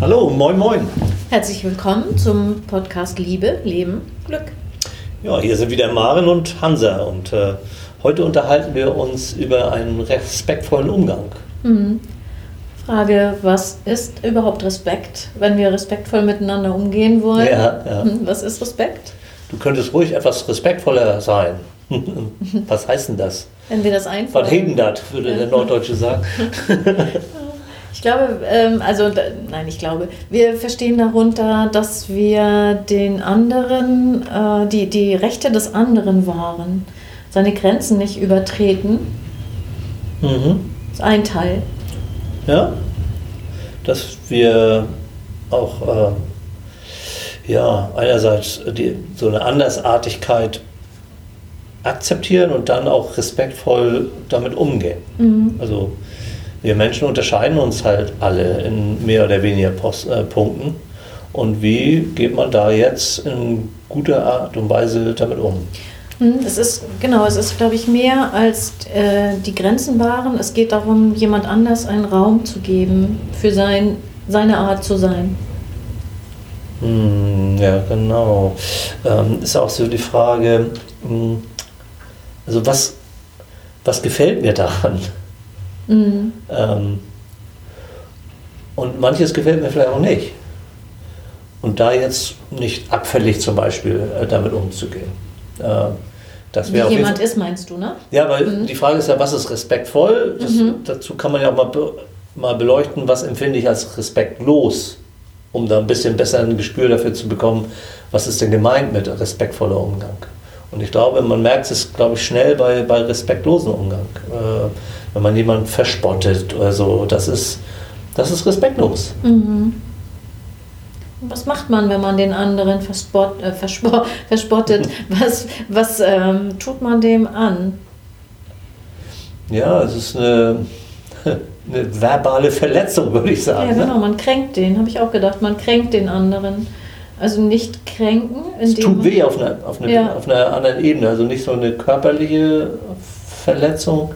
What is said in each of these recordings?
Hallo, moin, moin. Herzlich willkommen zum Podcast Liebe, Leben, Glück. Ja, hier sind wieder Maren und Hansa und äh, heute unterhalten wir uns über einen respektvollen Umgang. Mhm. Frage, was ist überhaupt Respekt, wenn wir respektvoll miteinander umgehen wollen? Ja, ja. Mhm, Was ist Respekt? Du könntest ruhig etwas respektvoller sein. Was heißt denn das? Wenn wir das Was einfallen. heben das, würde der Norddeutsche sagen. Ich glaube, ähm, also da, nein, ich glaube, wir verstehen darunter, dass wir den anderen, äh, die, die Rechte des anderen wahren, seine Grenzen nicht übertreten. Mhm. Das ist ein Teil. Ja, dass wir auch äh, ja, einerseits die, so eine Andersartigkeit akzeptieren und dann auch respektvoll damit umgehen. Mhm. Also wir Menschen unterscheiden uns halt alle in mehr oder weniger Post, äh, Punkten. Und wie geht man da jetzt in guter Art und Weise damit um? Hm, Es ist, genau, es ist, glaube ich, mehr als äh, die Grenzen wahren. Es geht darum, jemand anders einen Raum zu geben für sein, seine Art zu sein. Hm, ja, genau. Ähm, ist auch so die Frage, hm, also was, was gefällt mir daran? Mhm. Ähm, und manches gefällt mir vielleicht auch nicht. Und da jetzt nicht abfällig zum Beispiel äh, damit umzugehen. Äh, das Wie jemand ist, meinst du, ne? Ja, weil Mhm. die Frage ist ja, was ist respektvoll? Das, Dazu kann man ja auch mal, be mal beleuchten, was empfinde ich als respektlos, um da ein bisschen besser ein Gespür dafür zu bekommen, was ist denn gemeint mit respektvoller Umgang. Und ich glaube, man merkt es, glaube ich, schnell bei, bei respektlosen Umgang. Äh, wenn man jemanden verspottet oder so, das ist, das ist respektlos. Mhm. Was macht man, wenn man den anderen verspott, äh, verspo verspottet? Was, was ähm, tut man dem an? Ja, es ist eine, eine verbale Verletzung, würde ich sagen. Ja, ne? genau, man kränkt den, habe ich auch gedacht. Man kränkt den anderen. Also nicht kränken, Es tut weh auf einer, auf, einer, Ja. auf einer anderen Ebene. Also nicht so eine körperliche Verletzung,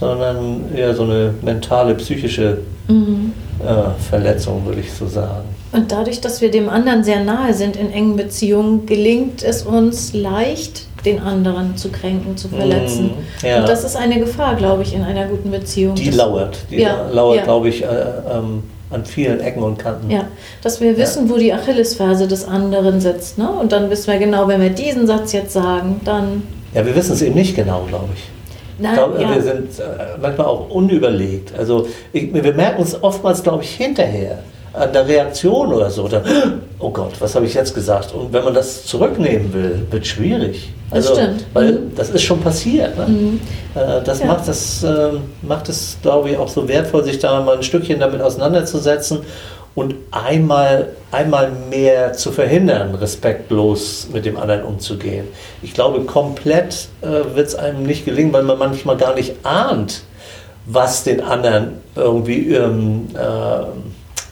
sondern eher so eine mentale, psychische Mhm. äh, Verletzung, würde ich so sagen. Und dadurch, dass wir dem anderen sehr nahe sind in engen Beziehungen, gelingt es uns leicht, den anderen zu kränken, zu verletzen. Mhm, ja. Und das ist eine Gefahr, glaube ich, in einer guten Beziehung. Die lauert. Die Ja, lauert, ja. glaube ich, äh, ähm, an vielen Ecken und Kanten. Ja, dass wir wissen, wo die Achillesferse des anderen sitzt. Ne? Und dann wissen wir genau, wenn wir diesen Satz jetzt sagen, dann. Ja, wir wissen es eben nicht genau, glaube ich. Nein, Ich glaube, ja. wir sind äh, manchmal auch unüberlegt. Also ich, wir merken uns oftmals, glaube ich, hinterher an der Reaktion oder so. Dann, oh Gott, was habe ich jetzt gesagt? Und wenn man das zurücknehmen will, wird schwierig. Das Also, stimmt. Weil Mhm. das ist schon passiert. Ne? Mhm. Äh, Das Ja. macht es, ähm, macht es, glaube ich, auch so wertvoll, sich da mal ein Stückchen damit auseinanderzusetzen und einmal, einmal mehr zu verhindern, respektlos mit dem anderen umzugehen. Ich glaube, komplett äh, wird es einem nicht gelingen, weil man manchmal gar nicht ahnt, was den anderen irgendwie ähm, äh,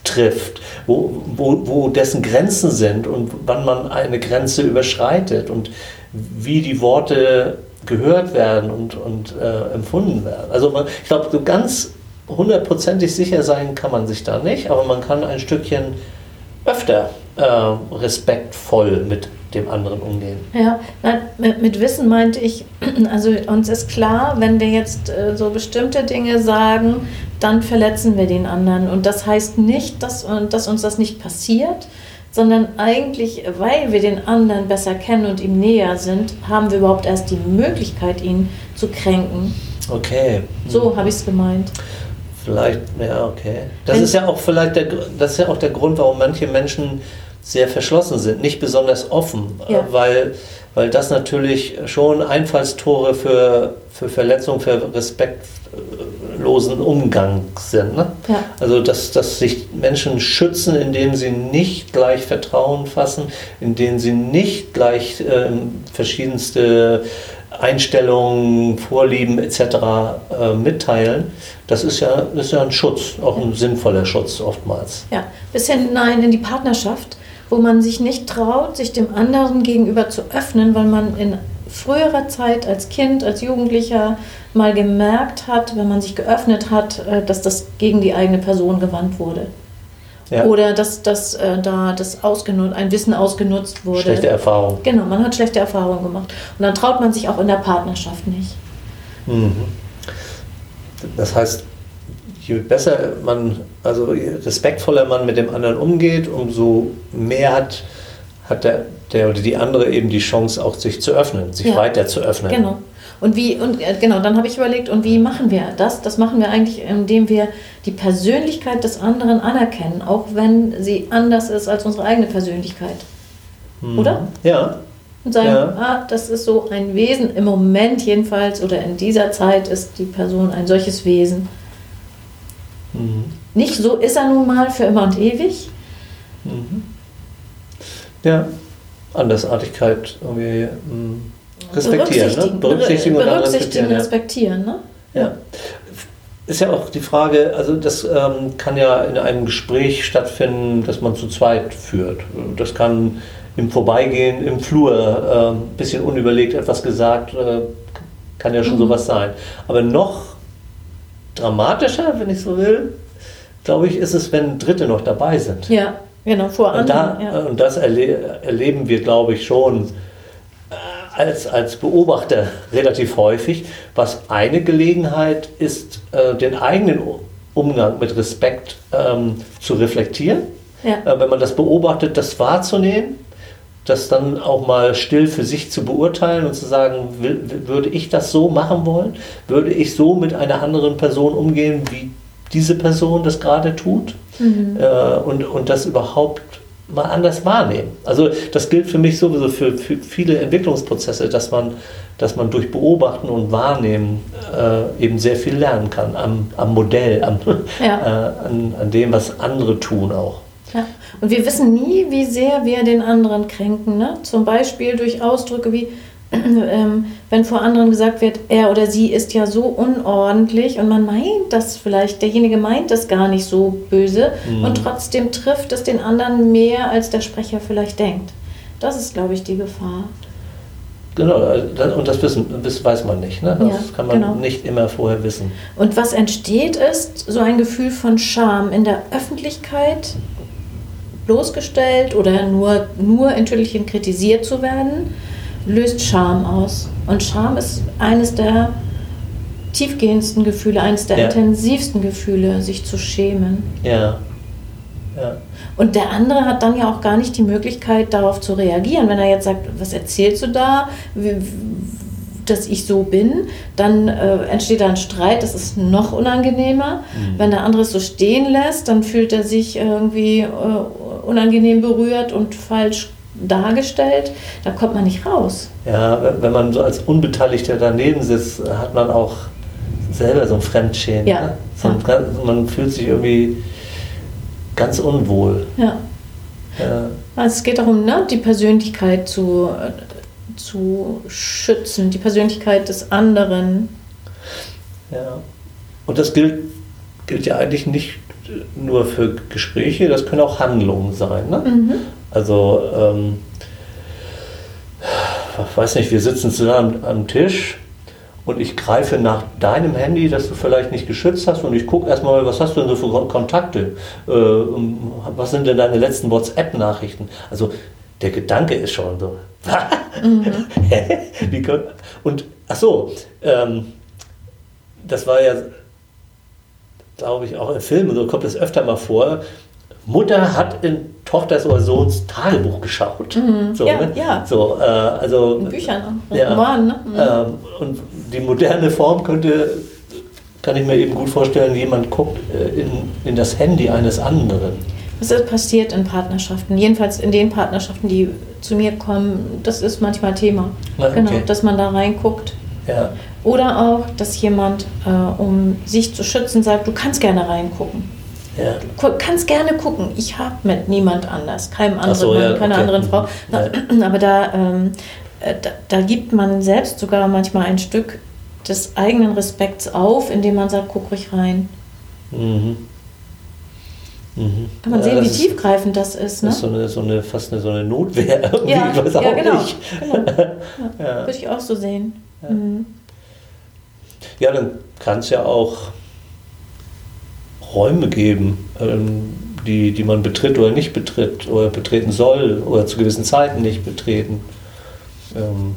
trifft, wo, wo, wo dessen Grenzen sind und wann man eine Grenze überschreitet und wie die Worte gehört werden und, und äh, empfunden werden. Also man, ich glaube, so ganz hundertprozentig sicher sein kann man sich da nicht, aber man kann ein Stückchen öfter äh, respektvoll mit dem anderen umgehen. Ja, mit Wissen meinte ich, also uns ist klar, wenn wir jetzt äh, so bestimmte Dinge sagen, dann verletzen wir den anderen. Und das heißt nicht, dass, äh, dass uns das nicht passiert, sondern eigentlich, weil wir den anderen besser kennen und ihm näher sind, haben wir überhaupt erst die Möglichkeit, ihn zu kränken. Okay. So habe ich es gemeint. Vielleicht, ja, okay. Das Wenn- ist ja auch vielleicht der, das ist ja auch der Grund, warum manche Menschen sehr verschlossen sind, nicht besonders offen, Ja. äh, weil, weil das natürlich schon Einfallstore für, für Verletzung, für respektlosen Umgang sind. Ne? Ja. Also, dass, dass sich Menschen schützen, indem sie nicht gleich Vertrauen fassen, indem sie nicht gleich ähm, verschiedenste Einstellungen, Vorlieben etc. Äh, mitteilen, das ist, ja, das ist ja ein Schutz, auch ein sinnvoller Schutz oftmals. Ja, bis hinein in die Partnerschaft, wo man sich nicht traut, sich dem anderen gegenüber zu öffnen, weil man in früherer Zeit als Kind, als Jugendlicher mal gemerkt hat, wenn man sich geöffnet hat, äh, dass das gegen die eigene Person gewandt wurde. Ja. Oder dass, dass äh, da das ausgenutzt, ein Wissen ausgenutzt wurde. Schlechte Erfahrung. Genau, man hat schlechte Erfahrungen gemacht. Und dann traut man sich auch in der Partnerschaft nicht. Mhm. Das heißt, je besser man, also je respektvoller man mit dem anderen umgeht, umso mehr hat, hat der, der oder die andere eben die Chance, auch sich zu öffnen, sich Ja. weiter zu öffnen. Genau. Und wie, und äh, genau, dann habe ich überlegt, und wie machen wir das? Das machen wir eigentlich, indem wir die Persönlichkeit des anderen anerkennen, auch wenn sie anders ist als unsere eigene Persönlichkeit. Mhm. Oder? Ja. Und sagen, Ja. ah, das ist so ein Wesen, im Moment jedenfalls oder in dieser Zeit ist die Person ein solches Wesen. Mhm. Nicht so ist er nun mal für immer und ewig. Mhm. Ja. Andersartigkeit irgendwie mhm. Respektieren. Ne? Berücksichtigen, Berücksichtigen und berücksichtigen, respektieren. respektieren. Ne? Ja. Ist ja auch die Frage, also das ähm, kann ja in einem Gespräch stattfinden, das man zu zweit führt. Das kann im Vorbeigehen, im Flur, ein ähm, bisschen unüberlegt etwas gesagt, äh, kann ja schon Mhm. sowas sein. Aber noch dramatischer, wenn ich so will, glaube ich, ist es, wenn Dritte noch dabei sind. Ja, genau, vor Und, da, anderen. Ja. und das erle erleben wir, glaube ich, schon äh, als, als Beobachter relativ häufig, was eine Gelegenheit ist, äh, den eigenen Umgang mit Respekt ähm, zu reflektieren. Ja. Äh, wenn man das beobachtet, das wahrzunehmen, das dann auch mal still für sich zu beurteilen und zu sagen, will, würde ich das so machen wollen? Würde ich so mit einer anderen Person umgehen, wie diese Person das gerade tut? Mhm. äh, und, und das überhaupt mal anders wahrnehmen. Also das gilt für mich sowieso für, für viele Entwicklungsprozesse, dass man, dass man durch Beobachten und Wahrnehmen äh, eben sehr viel lernen kann am, am Modell, am, Ja. äh, an, an dem, was andere tun auch. Ja. Und wir wissen nie, wie sehr wir den anderen kränken. Ne? Zum Beispiel durch Ausdrücke wie, ähm, wenn vor anderen gesagt wird, er oder sie ist ja so unordentlich und man meint das vielleicht, derjenige meint das gar nicht so böse Mhm. und trotzdem trifft es den anderen mehr, als der Sprecher vielleicht denkt. Das ist, glaube ich, die Gefahr. Genau, das- und das wissen, das weiß man nicht. Ne? Das Ja, kann man genau. nicht immer vorher wissen. Und was entsteht, ist so ein Gefühl von Scham in der Öffentlichkeit bloßgestellt oder nur, nur in Tüdelchen kritisiert zu werden, löst Scham aus. Und Scham ist eines der tiefgehendsten Gefühle, eines der Ja. intensivsten Gefühle, sich zu schämen. Ja. ja. Und der andere hat dann ja auch gar nicht die Möglichkeit, darauf zu reagieren. Wenn er jetzt sagt, was erzählst du da, dass ich so bin, dann äh, entsteht da ein Streit, das ist noch unangenehmer. Mhm. Wenn der andere es so stehen lässt, dann fühlt er sich irgendwie äh, unangenehm berührt und falsch dargestellt. Da kommt man nicht raus. Ja, wenn- man so als Unbeteiligter daneben sitzt, hat man auch selber so ein Fremdschämen. Ja, Ne? So ein, ganz- Man fühlt sich irgendwie ganz unwohl. Ja. Ja, Also es geht darum, ne, die Persönlichkeit zu, zu schützen, die Persönlichkeit des anderen. ja. Und das gilt, gilt ja eigentlich nicht nur für Gespräche, das können auch Handlungen sein. Ne? Mhm. Also, ähm, ich weiß nicht, wir sitzen zusammen am Tisch und ich greife nach deinem Handy, das du vielleicht nicht geschützt hast und ich gucke erstmal, was hast du denn so für Kon- Kontakte? Äh, was sind denn deine letzten WhatsApp-Nachrichten? Also, der Gedanke ist schon so. Kon- und, ach so, ähm, das war ja, glaube ich, auch im Film, so kommt es öfter mal vor. Mutter hat in Tochters oder Sohns Tagebuch geschaut. Mhm. So, Ja, ne? ja. so äh, also In Büchern, auch, ja, Romanen. Ne? Mhm. ähm, und die moderne Form könnte, kann ich mir eben gut vorstellen, jemand guckt äh, in, in das Handy eines anderen. Das ist passiert in Partnerschaften, jedenfalls in den Partnerschaften, die zu mir kommen. Das ist manchmal Thema. Ah, Genau, okay. dass man da reinguckt. Ja, Oder auch, dass jemand, äh, um sich zu schützen, sagt, du kannst gerne reingucken. Ja. Kannst gerne gucken. Ich habe mit niemand anders, keinem anderen so, Mann, ja, keiner okay. anderen Frau. Mhm. Aber da, ähm, äh, da, da gibt man selbst sogar manchmal ein Stück des eigenen Respekts auf, indem man sagt, guck ruhig rein. Mhm. Mhm. Kann man ja, sehen, wie tiefgreifend das ist. Ne? Das ist so eine, so eine, fast eine, so eine Notwehr. irgendwie, Ja, ich weiß auch ja, genau. nicht. genau. Ja, Ja. Würde ich auch so sehen. Ja. Mhm. Ja, dann kann es ja auch Räume geben, ähm, die, die man betritt oder nicht betritt oder betreten soll oder zu gewissen Zeiten nicht betreten. Ähm,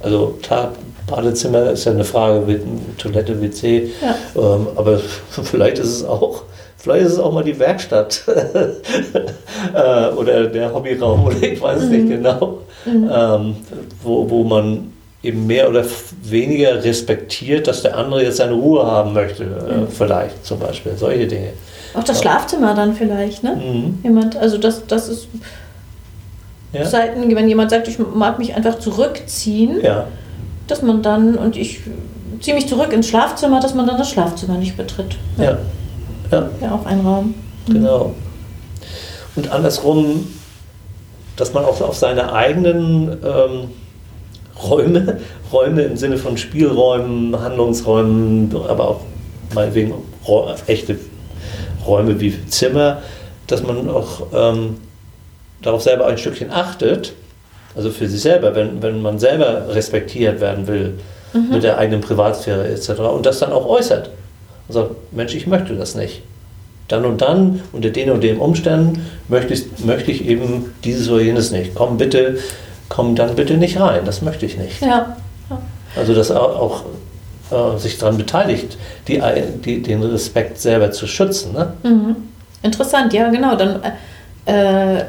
also klar, Badezimmer ist ja eine Frage, Toilette, WC, ja. ähm, aber vielleicht ist es auch Vielleicht ist es auch mal die Werkstatt äh, oder der Hobbyraum oder ich weiß es mhm. nicht genau, mhm. ähm, wo, wo man eben mehr oder weniger respektiert, dass der andere jetzt seine Ruhe haben möchte, äh, mhm. vielleicht zum Beispiel, solche Dinge. Auch das Schlafzimmer dann vielleicht, ne? Mhm. Jemand, also das, das ist ja. Seiten, wenn jemand sagt, ich mag mich einfach zurückziehen, ja. dass man dann, und ich ziehe mich zurück ins Schlafzimmer, dass man dann das Schlafzimmer nicht betritt. Ja. ja. Ja, ja auch ein Raum. Mhm. Genau. Und andersrum, dass man auch auf seine eigenen ähm, Räume, Räume im Sinne von Spielräumen, Handlungsräumen, aber auch meinetwegen echte Räume wie Zimmer, dass man auch ähm, darauf selber ein Stückchen achtet, also für sich selber, wenn, wenn man selber respektiert werden will mhm. mit der eigenen Privatsphäre etc. und das dann auch äußert und sagt, Mensch, ich möchte das nicht. Dann und dann, unter den und den Umständen, möchte ich, möchte ich eben dieses oder jenes nicht. Komm bitte, komm dann bitte nicht rein, das möchte ich nicht. Ja. Also, dass auch, auch äh, sich daran beteiligt, die, die, den Respekt selber zu schützen. Ne? Mhm. Interessant, ja, genau. Dann äh,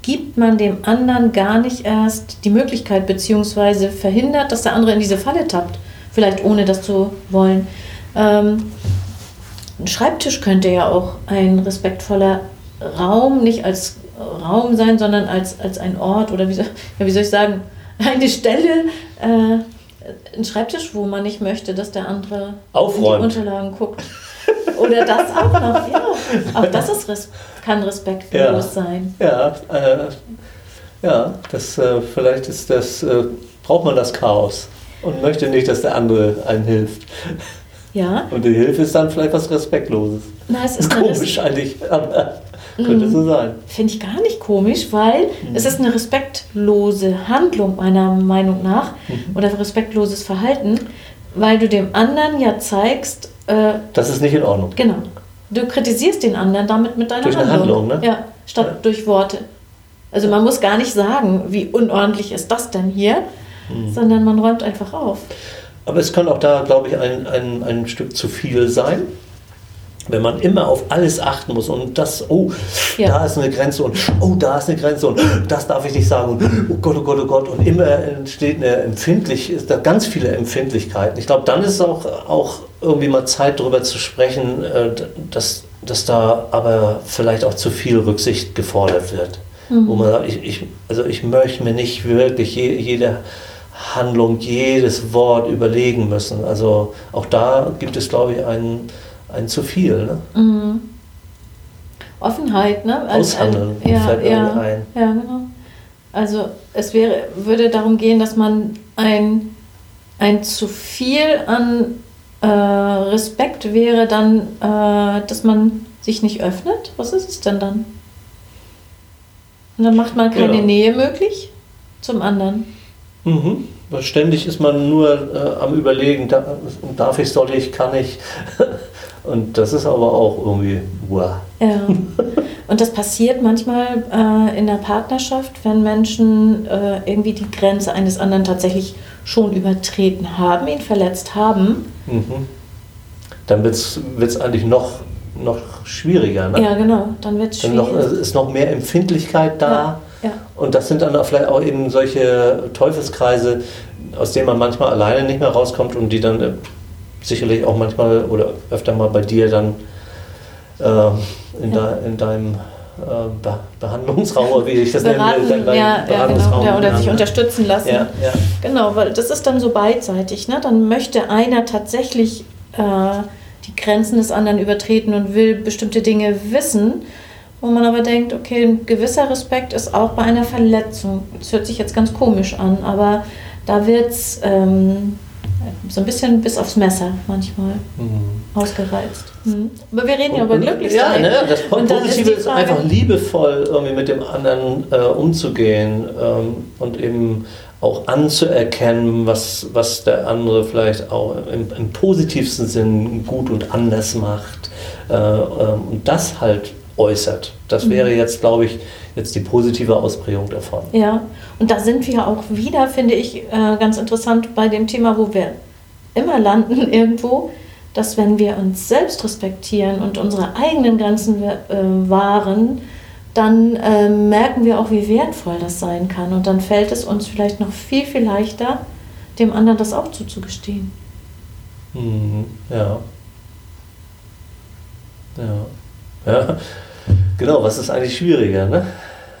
gibt man dem anderen gar nicht erst die Möglichkeit, beziehungsweise verhindert, dass der andere in diese Falle tappt. Vielleicht ohne das zu wollen. Ähm, ein Schreibtisch könnte ja auch ein respektvoller Raum, nicht als Raum sein, sondern als, als ein Ort oder wie soll, ja, wie soll ich sagen, eine Stelle, äh, ein Schreibtisch, wo man nicht möchte, dass der andere Aufräumt. in die Unterlagen guckt. Oder das auch noch, ja. Auch das ist res kann respektlos ja. sein. Ja, äh, ja das, äh, vielleicht ist das, äh, braucht man das Chaos und möchte nicht, dass der andere einem hilft. Ja. Und die Hilfe ist dann vielleicht was Respektloses. Na, es ist komisch eigentlich, aber könnte so sein. Finde ich gar nicht komisch, weil mhm. es ist eine respektlose Handlung meiner Meinung nach mhm. oder respektloses Verhalten, weil du dem anderen ja zeigst, äh, das ist nicht in Ordnung. Genau. Du kritisierst den anderen damit mit deiner durch Handlung. Eine Handlung ne? Ja, statt ja. durch Worte. Also man muss gar nicht sagen, wie unordentlich ist das denn hier, mhm. sondern man räumt einfach auf. Aber es kann auch da, glaube ich, ein, ein, ein Stück zu viel sein. Wenn man immer auf alles achten muss und das, oh, ja. da ist eine Grenze und oh, da ist eine Grenze und das darf ich nicht sagen und oh Gott, oh Gott, oh Gott und immer entsteht eine empfindlich, ist da ganz viele Empfindlichkeiten. Ich glaube, dann ist auch, auch irgendwie mal Zeit darüber zu sprechen, äh, dass, dass da aber vielleicht auch zu viel Rücksicht gefordert wird. Mhm. Wo man sagt, ich, ich, also ich möchte mir nicht wirklich je, jede Handlung, jedes Wort überlegen müssen. Also auch da gibt es, glaube ich, ein, ein zu viel. Ne? Mhm. Offenheit, ne? Als, Aushandeln ja, fällt ja, ein. Ja, genau. Also es wäre, würde darum gehen, dass man ein, ein zu viel an äh, Respekt wäre dann, äh, dass man sich nicht öffnet. Was ist es denn dann? Und dann macht man keine ja. Nähe möglich zum anderen. Mhm. Ständig ist man nur äh, am Überlegen, da, darf ich, soll ich, kann ich. Und das ist aber auch irgendwie wow. Ja. Und das passiert manchmal äh, in der Partnerschaft, wenn Menschen äh, irgendwie die Grenze eines anderen tatsächlich schon übertreten haben, ihn verletzt haben. Mhm. Dann wird es eigentlich noch, noch schwieriger. Ne? Ja, genau. Dann wird es schwieriger. Noch, ist noch mehr Empfindlichkeit da. Ja. Ja. Und das sind dann auch vielleicht auch eben solche Teufelskreise, aus denen man manchmal alleine nicht mehr rauskommt und die dann äh, sicherlich auch manchmal oder öfter mal bei dir dann äh, in, ja. de, in deinem äh, Be Behandlungsraum oder wie ich das Beraten, nenne, dein ja, Behandlungsraum. Ja, genau, oder sich unterstützen lassen. Ja, ja. Genau, weil das ist dann so beidseitig. Ne? Dann möchte einer tatsächlich äh, die Grenzen des anderen übertreten und will bestimmte Dinge wissen wo man aber denkt, okay, ein gewisser Respekt ist auch bei einer Verletzung. Das hört sich jetzt ganz komisch an, aber da wird es ähm, so ein bisschen bis aufs Messer manchmal mhm. ausgereizt. Mhm. Aber wir reden ja über Glücklichkeit. Ja, ne, das Positive ist, ist, einfach liebevoll irgendwie mit dem anderen äh, umzugehen ähm, und eben auch anzuerkennen, was, was der andere vielleicht auch im, im positivsten Sinn gut und anders macht. Äh, ähm, und das halt äußert. Das wäre jetzt, glaube ich, jetzt die positive Ausprägung davon. Ja, und da sind wir auch wieder, finde ich, äh, ganz interessant bei dem Thema, wo wir immer landen irgendwo, dass wenn wir uns selbst respektieren und unsere eigenen Grenzen äh, wahren, dann äh, merken wir auch, wie wertvoll das sein kann. Und dann fällt es uns vielleicht noch viel, viel leichter, dem anderen das auch zuzugestehen. Mhm, ja. Ja. Ja. Genau, was ist eigentlich schwieriger? Ne?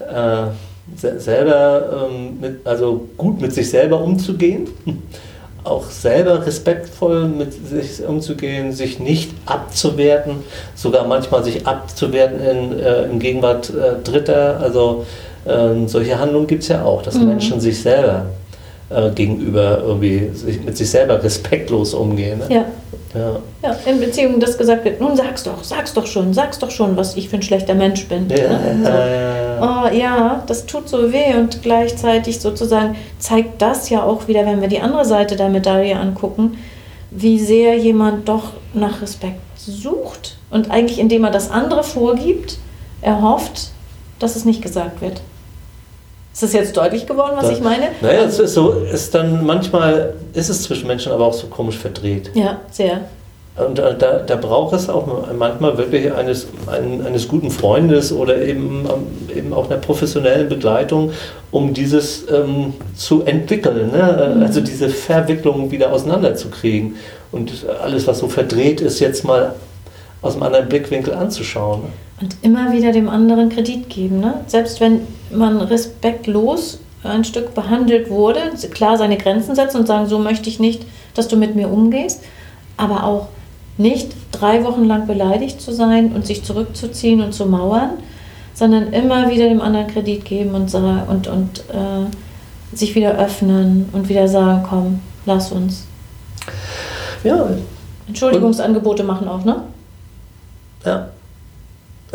Äh, selber, ähm, mit, also gut mit sich selber umzugehen, auch selber respektvoll mit sich umzugehen, sich nicht abzuwerten, sogar manchmal sich abzuwerten in, äh, in Gegenwart äh, Dritter. Also äh, solche Handlungen gibt es ja auch, dass mhm. Menschen sich selber äh, gegenüber irgendwie sich, mit sich selber respektlos umgehen. Ne? Ja. Ja. ja, in Beziehungen, dass gesagt wird, nun sag's doch, sag's doch schon, sag's doch schon, was ich für ein schlechter Mensch bin. Ja, ne? so. ja, ja, oh, ja, das tut so weh und gleichzeitig sozusagen zeigt das ja auch wieder, wenn wir die andere Seite der Medaille angucken, wie sehr jemand doch nach Respekt sucht und eigentlich indem er das andere vorgibt, erhofft, dass es nicht gesagt wird. Ist das jetzt deutlich geworden, was da, ich meine? Naja, es ist so, ist dann manchmal ist es zwischen Menschen aber auch so komisch verdreht. Ja, sehr. Und da, da, da braucht es auch manchmal wirklich eines, ein, eines guten Freundes oder eben, eben auch einer professionellen Begleitung, um dieses ähm, zu entwickeln. Ne? Mhm. Also diese Verwicklung wieder auseinanderzukriegen und alles, was so verdreht ist, jetzt mal aus einem anderen Blickwinkel anzuschauen. Und immer wieder dem anderen Kredit geben. Ne? Selbst wenn man respektlos ein Stück behandelt wurde, klar seine Grenzen setzen und sagen, so möchte ich nicht, dass du mit mir umgehst, aber auch nicht drei Wochen lang beleidigt zu sein und sich zurückzuziehen und zu mauern, sondern immer wieder dem anderen Kredit geben und, und, und äh, sich wieder öffnen und wieder sagen, komm, lass uns. Ja. Entschuldigungsangebote machen auch, ne? Ja.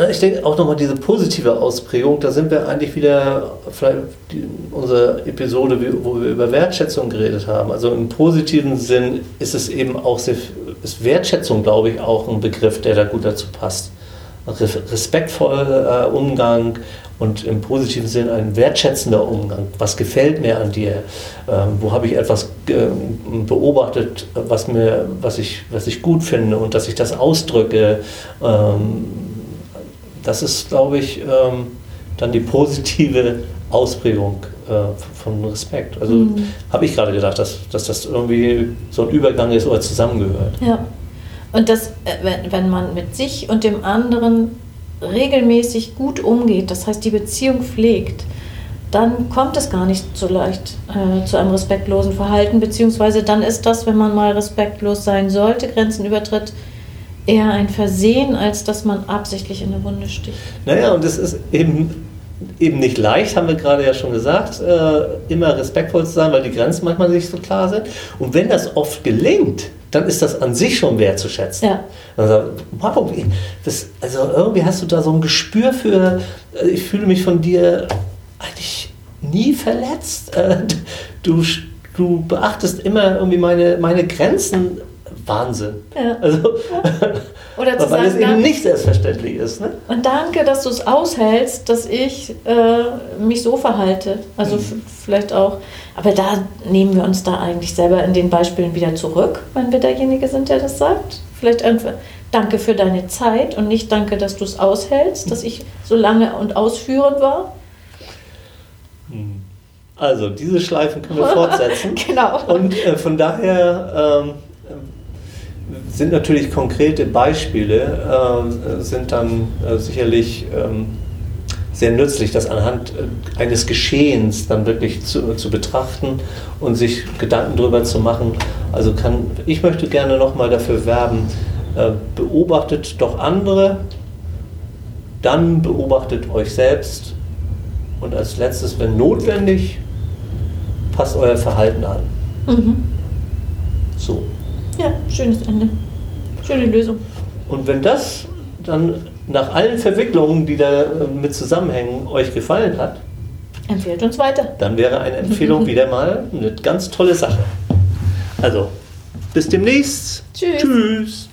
Ich denke auch nochmal diese positive Ausprägung, da sind wir eigentlich wieder, vielleicht die, unsere Episode, wo wir über Wertschätzung geredet haben. Also im positiven Sinn ist es eben auch, sehr, ist Wertschätzung, glaube ich, auch ein Begriff, der da gut dazu passt. Respektvoller äh, Umgang und im positiven Sinn ein wertschätzender Umgang. Was gefällt mir an dir? Ähm, wo habe ich etwas äh, beobachtet, was, mir, was, ich, was ich gut finde und dass ich das ausdrücke? Das ist, glaube ich, ähm, dann die positive Ausprägung äh, von Respekt. Also mhm. habe ich gerade gedacht, dass, dass das irgendwie so ein Übergang ist oder zusammengehört. Ja. Und das, äh, wenn, wenn man mit sich und dem anderen regelmäßig gut umgeht, das heißt die Beziehung pflegt, dann kommt es gar nicht so leicht äh, zu einem respektlosen Verhalten, beziehungsweise dann ist das, wenn man mal respektlos sein sollte, Grenzen übertritt, eher ein Versehen, als dass man absichtlich in eine Wunde sticht. Naja, und es ist eben, eben nicht leicht, haben wir gerade ja schon gesagt, äh, immer respektvoll zu sein, weil die Grenzen manchmal nicht so klar sind. Und wenn das oft gelingt, dann ist das an sich schon wertzuschätzen. Ja. Also, wow, das, also irgendwie hast du da so ein Gespür für, äh, ich fühle mich von dir eigentlich nie verletzt. Äh, du, du beachtest immer irgendwie meine, meine Grenzen Wahnsinn. Ja. Also, Oder zu weil sagen, es eben nicht selbstverständlich ist. Ne? Und danke, dass du es aushältst, dass ich äh, mich so verhalte. Also mhm. vielleicht auch. Aber da nehmen wir uns da eigentlich selber in den Beispielen wieder zurück, wenn wir derjenige sind, der das sagt. Vielleicht einfach danke für deine Zeit und nicht danke, dass du es aushältst, dass ich so lange und ausführend war. Mhm. Also, diese Schleifen können wir fortsetzen. genau. Und äh, von daher. Ähm, sind natürlich konkrete Beispiele, äh, sind dann äh, sicherlich ähm, sehr nützlich, das anhand äh, eines Geschehens dann wirklich zu, zu betrachten und sich Gedanken darüber zu machen. Also kann, ich möchte gerne nochmal dafür werben, äh, beobachtet doch andere, dann beobachtet euch selbst und als letztes, wenn notwendig, passt euer Verhalten an. Mhm. Ja, schönes Ende. Schöne Lösung. Und wenn das dann nach allen Verwicklungen, die da äh, mit zusammenhängen, euch gefallen hat, empfehlt uns weiter. Dann wäre eine Empfehlung wieder mal eine ganz tolle Sache. Also, bis demnächst. Tschüss. Tschüss.